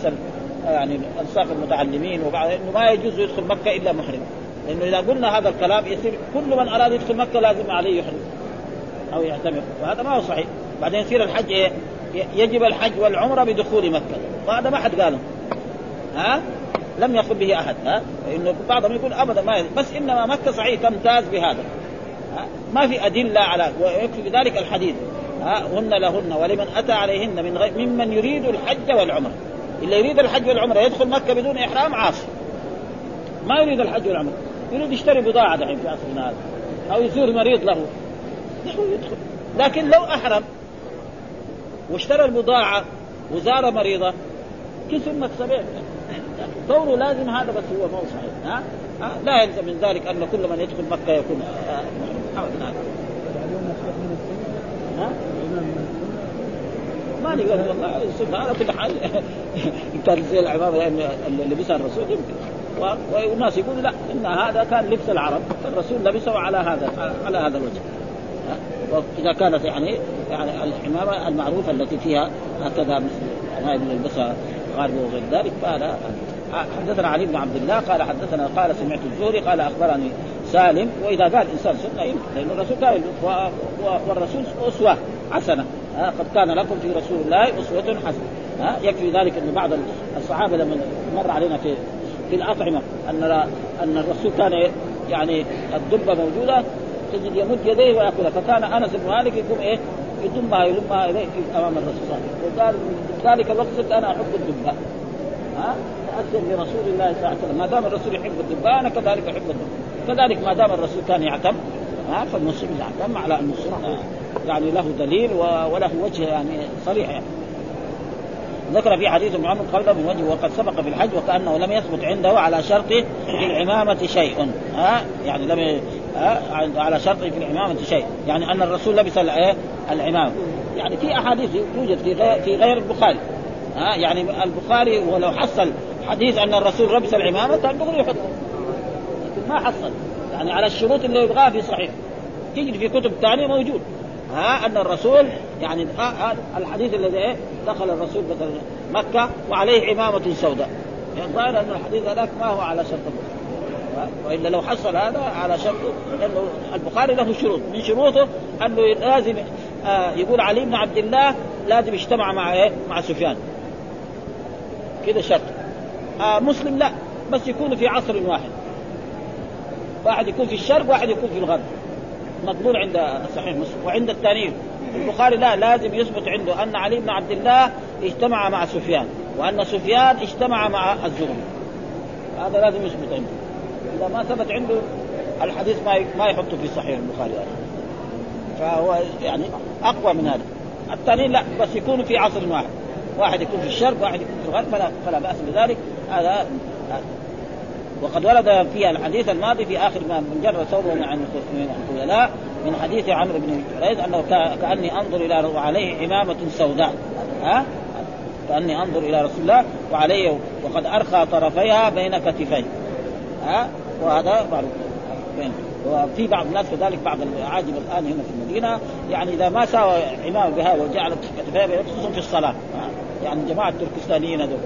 يعني انصاف المتعلمين وبعض إنه ما يجوز يدخل مكة إلا محرم. لأنه إذا قلنا هذا الكلام يصير كل من أراد يدخل مكة لازم عليه يحرم أو يعتمر. وهذا ما هو صحيح. بعدين يصير الحج إيه؟ يجب الحج والعمرة بدخول مكة. وهذا ما حد قاله. ها؟ لم يقل به أحد. ها؟ انه بعضهم يقول أبدا ما بس إنما مكة صحيح تمتاز بهذا. ها؟ ما في أدلة على ويكفي بذلك الحديث. ها؟ هن لهن ولمن أتى عليهن من غير ممن يريد الحج والعمرة. اللي يريد الحج والعمرة يدخل مكة بدون إحرام عاصي. ما يريد الحج والعمرة. يريد يشتري بضاعة دحين في عصرنا هذا أو يزور مريض له. يدخل. لكن لو أحرم واشترى البضاعة وزار مريضه كسب مكسبين. كونه لازم هذا بس هو مو صحيح. ها؟ ها؟ لا يلزم من ذلك أن كل من يدخل مكة يكون ابدا ها؟ ما نقول والله. السنة على كل حال كان زي العمامه اللي لبسها الرسول يمكن. والناس يقولوا لا إن هذا كان لبس العرب الرسول لبسه على هذا على هذا الوجه. وإذا كانت يعني يعني العمامه المعروفة التي فيها هكذا مثل ما يلبسها غالبا وغير ذلك فهذا حدثنا علي بن عبد الله قال حدثنا قال سمعت الزهري قال أخبرني سالم وإذا قال إنسان سنة يمكن لأن الرسول قال والرسول أسوة حسنة قد كان لكم في رسول الله أسوة حسنة يكفي ذلك أن بعض الصحابة لما مر علينا في في الأطعمة. أن أن الرسول كان يعني الدبه موجودة تجد يمد يديه وياكلها فكان أنس بن مالك يقوم إيه؟ يضمها يلمها إليه أمام الرسول صلى الله عليه وسلم. وقال ذلك الوقت صرت أنا أحب الدبه ها؟ تاثر برسول الله صلى الله عليه وسلم. ما دام الرسول يحب الدبه أنا كذلك أحب الدبه كذلك ما دام الرسول كان يعتم ها؟ فالمسلم يعتم على أن يعني له دليل وله وجه يعني صريح يعني. ذكر في حديث ابن عمر قبله من وجه وقد سبق في الحج وكأنه لم يثبت عنده على شرط في العمامة شيء. ها؟ يعني لم ها؟ على شرط في العمامة شيء. يعني أن الرسول لبس العمامه يعني في أحاديث توجد في غير في غير البخاري. ها؟ يعني البخاري ولو حصل حديث أن الرسول لبس العمامة كان دغري يحط. لكن ما حصل. يعني على الشروط اللي يبغاها في صحيح. تجد في كتب ثانية موجود. ها؟ أن الرسول يعني آه الحديث الذي إيه؟ دخل الرسول مثلا مكة وعليه عمامه سوداء. يعني الظاهر أن الحديث هذاك ما هو على شرط البخاري. وإلا لو حصل هذا على شرط لأنه البخاري له شروط. من شروطه أنه لازم آه يقول علي بن عبد الله لازم يجتمع مع إيه؟ مع سفيان. كذا شرط. آه مسلم لا بس يكون في عصر واحد. واحد يكون في الشرق واحد يكون في الغرب. مقبول عند صحيح مسلم. وعند الثاني البخاري لا لازم يثبت عنده أن علي بن عبد الله اجتمع مع سفيان وأن سفيان اجتمع مع الزهري. هذا لازم يثبت عنده. إذا ما ثبت عنده الحديث ما ما يحطه في صحيح البخاري فهو يعني أقوى من هذا. الثاني لا بس يكونوا في عصر واحد. واحد يكون في الشرق واحد يكون في الغرب فلا فلا بأس بذلك. هذا وقد ورد في الحديث الماضي في آخر ما من جر ثوبه عن الخيلاء من حديث عمرو بن جريج أنه كأني أنظر إلى وعليه عمامة سوداء. ها؟ كأني أنظر إلى رسول الله وعليه وقد أرخى طرفيها بين كتفيه ها؟ وهذا معروف وفي بعض الناس كذلك بعض العاجم الآن هنا في المدينة يعني إذا ما ساوى عمامة بها وجعلت كتفيه خصوصا في الصلاة. يعني جماعة التركستانيين هذول.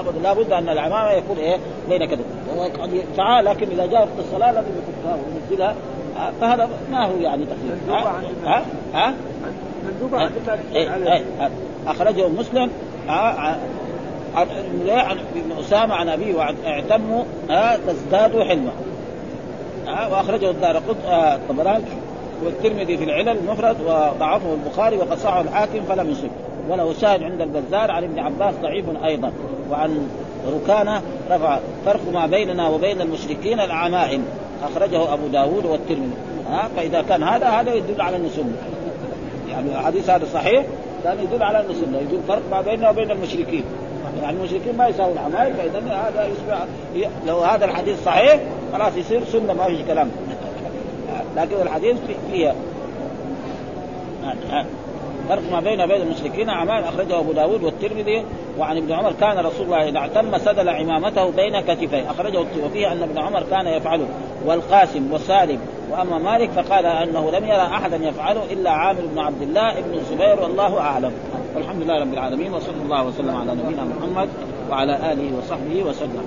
ابدا لابد أن العمامة يكون إيه؟ بين كذا. يفعل لكن إذا جاء وقت الصلاة لازم يفكها وينزلها. فهذا ما هو يعني تخفيف ها؟ ها؟ ها؟ إيه أخرجه مسلم. عن ابن أسامة عن أبيه واعتموا تزداد حلمه وأخرجه الدار الطبراني والترمذي في العلل المفرد وضعفه البخاري وقد صححه الحاكم فلم يصب. وله شاهد عند البزار عن ابن عباس ضعيف أيضا. وعن ركانة رفع فرق ما بيننا وبين المشركين العمائم. أخرجه أبو داود والترمذي. ها؟ فإذا كان هذا هذا يدل على أنه سنة. يعني الحديث هذا صحيح كان يدل على أنه سنة. يدل فرق ما بيننا وبين المشركين. يعني المشركين ما يساوي العمائم فإذا هذا يشبع لو هذا الحديث صحيح خلاص يصير سنة ما فيش كلام. لكن الحديث فيها. فرق ما بين وبين المشركين عمال أخرجه أبو داود والترمذي وعن ابن عمر كان رسول الله إذا اعتم سدل عمامته بين كتفيه. أخرجه وفيه أن ابن عمر كان يفعله. والقاسم وسالم وأما مالك فقال أنه لم يرى أحدا يفعله إلا عامر بن عبد الله بن الزبير والله أعلم. والحمد لله رب العالمين وصلى الله وسلم على نبينا محمد وعلى آله وصحبه وسلم.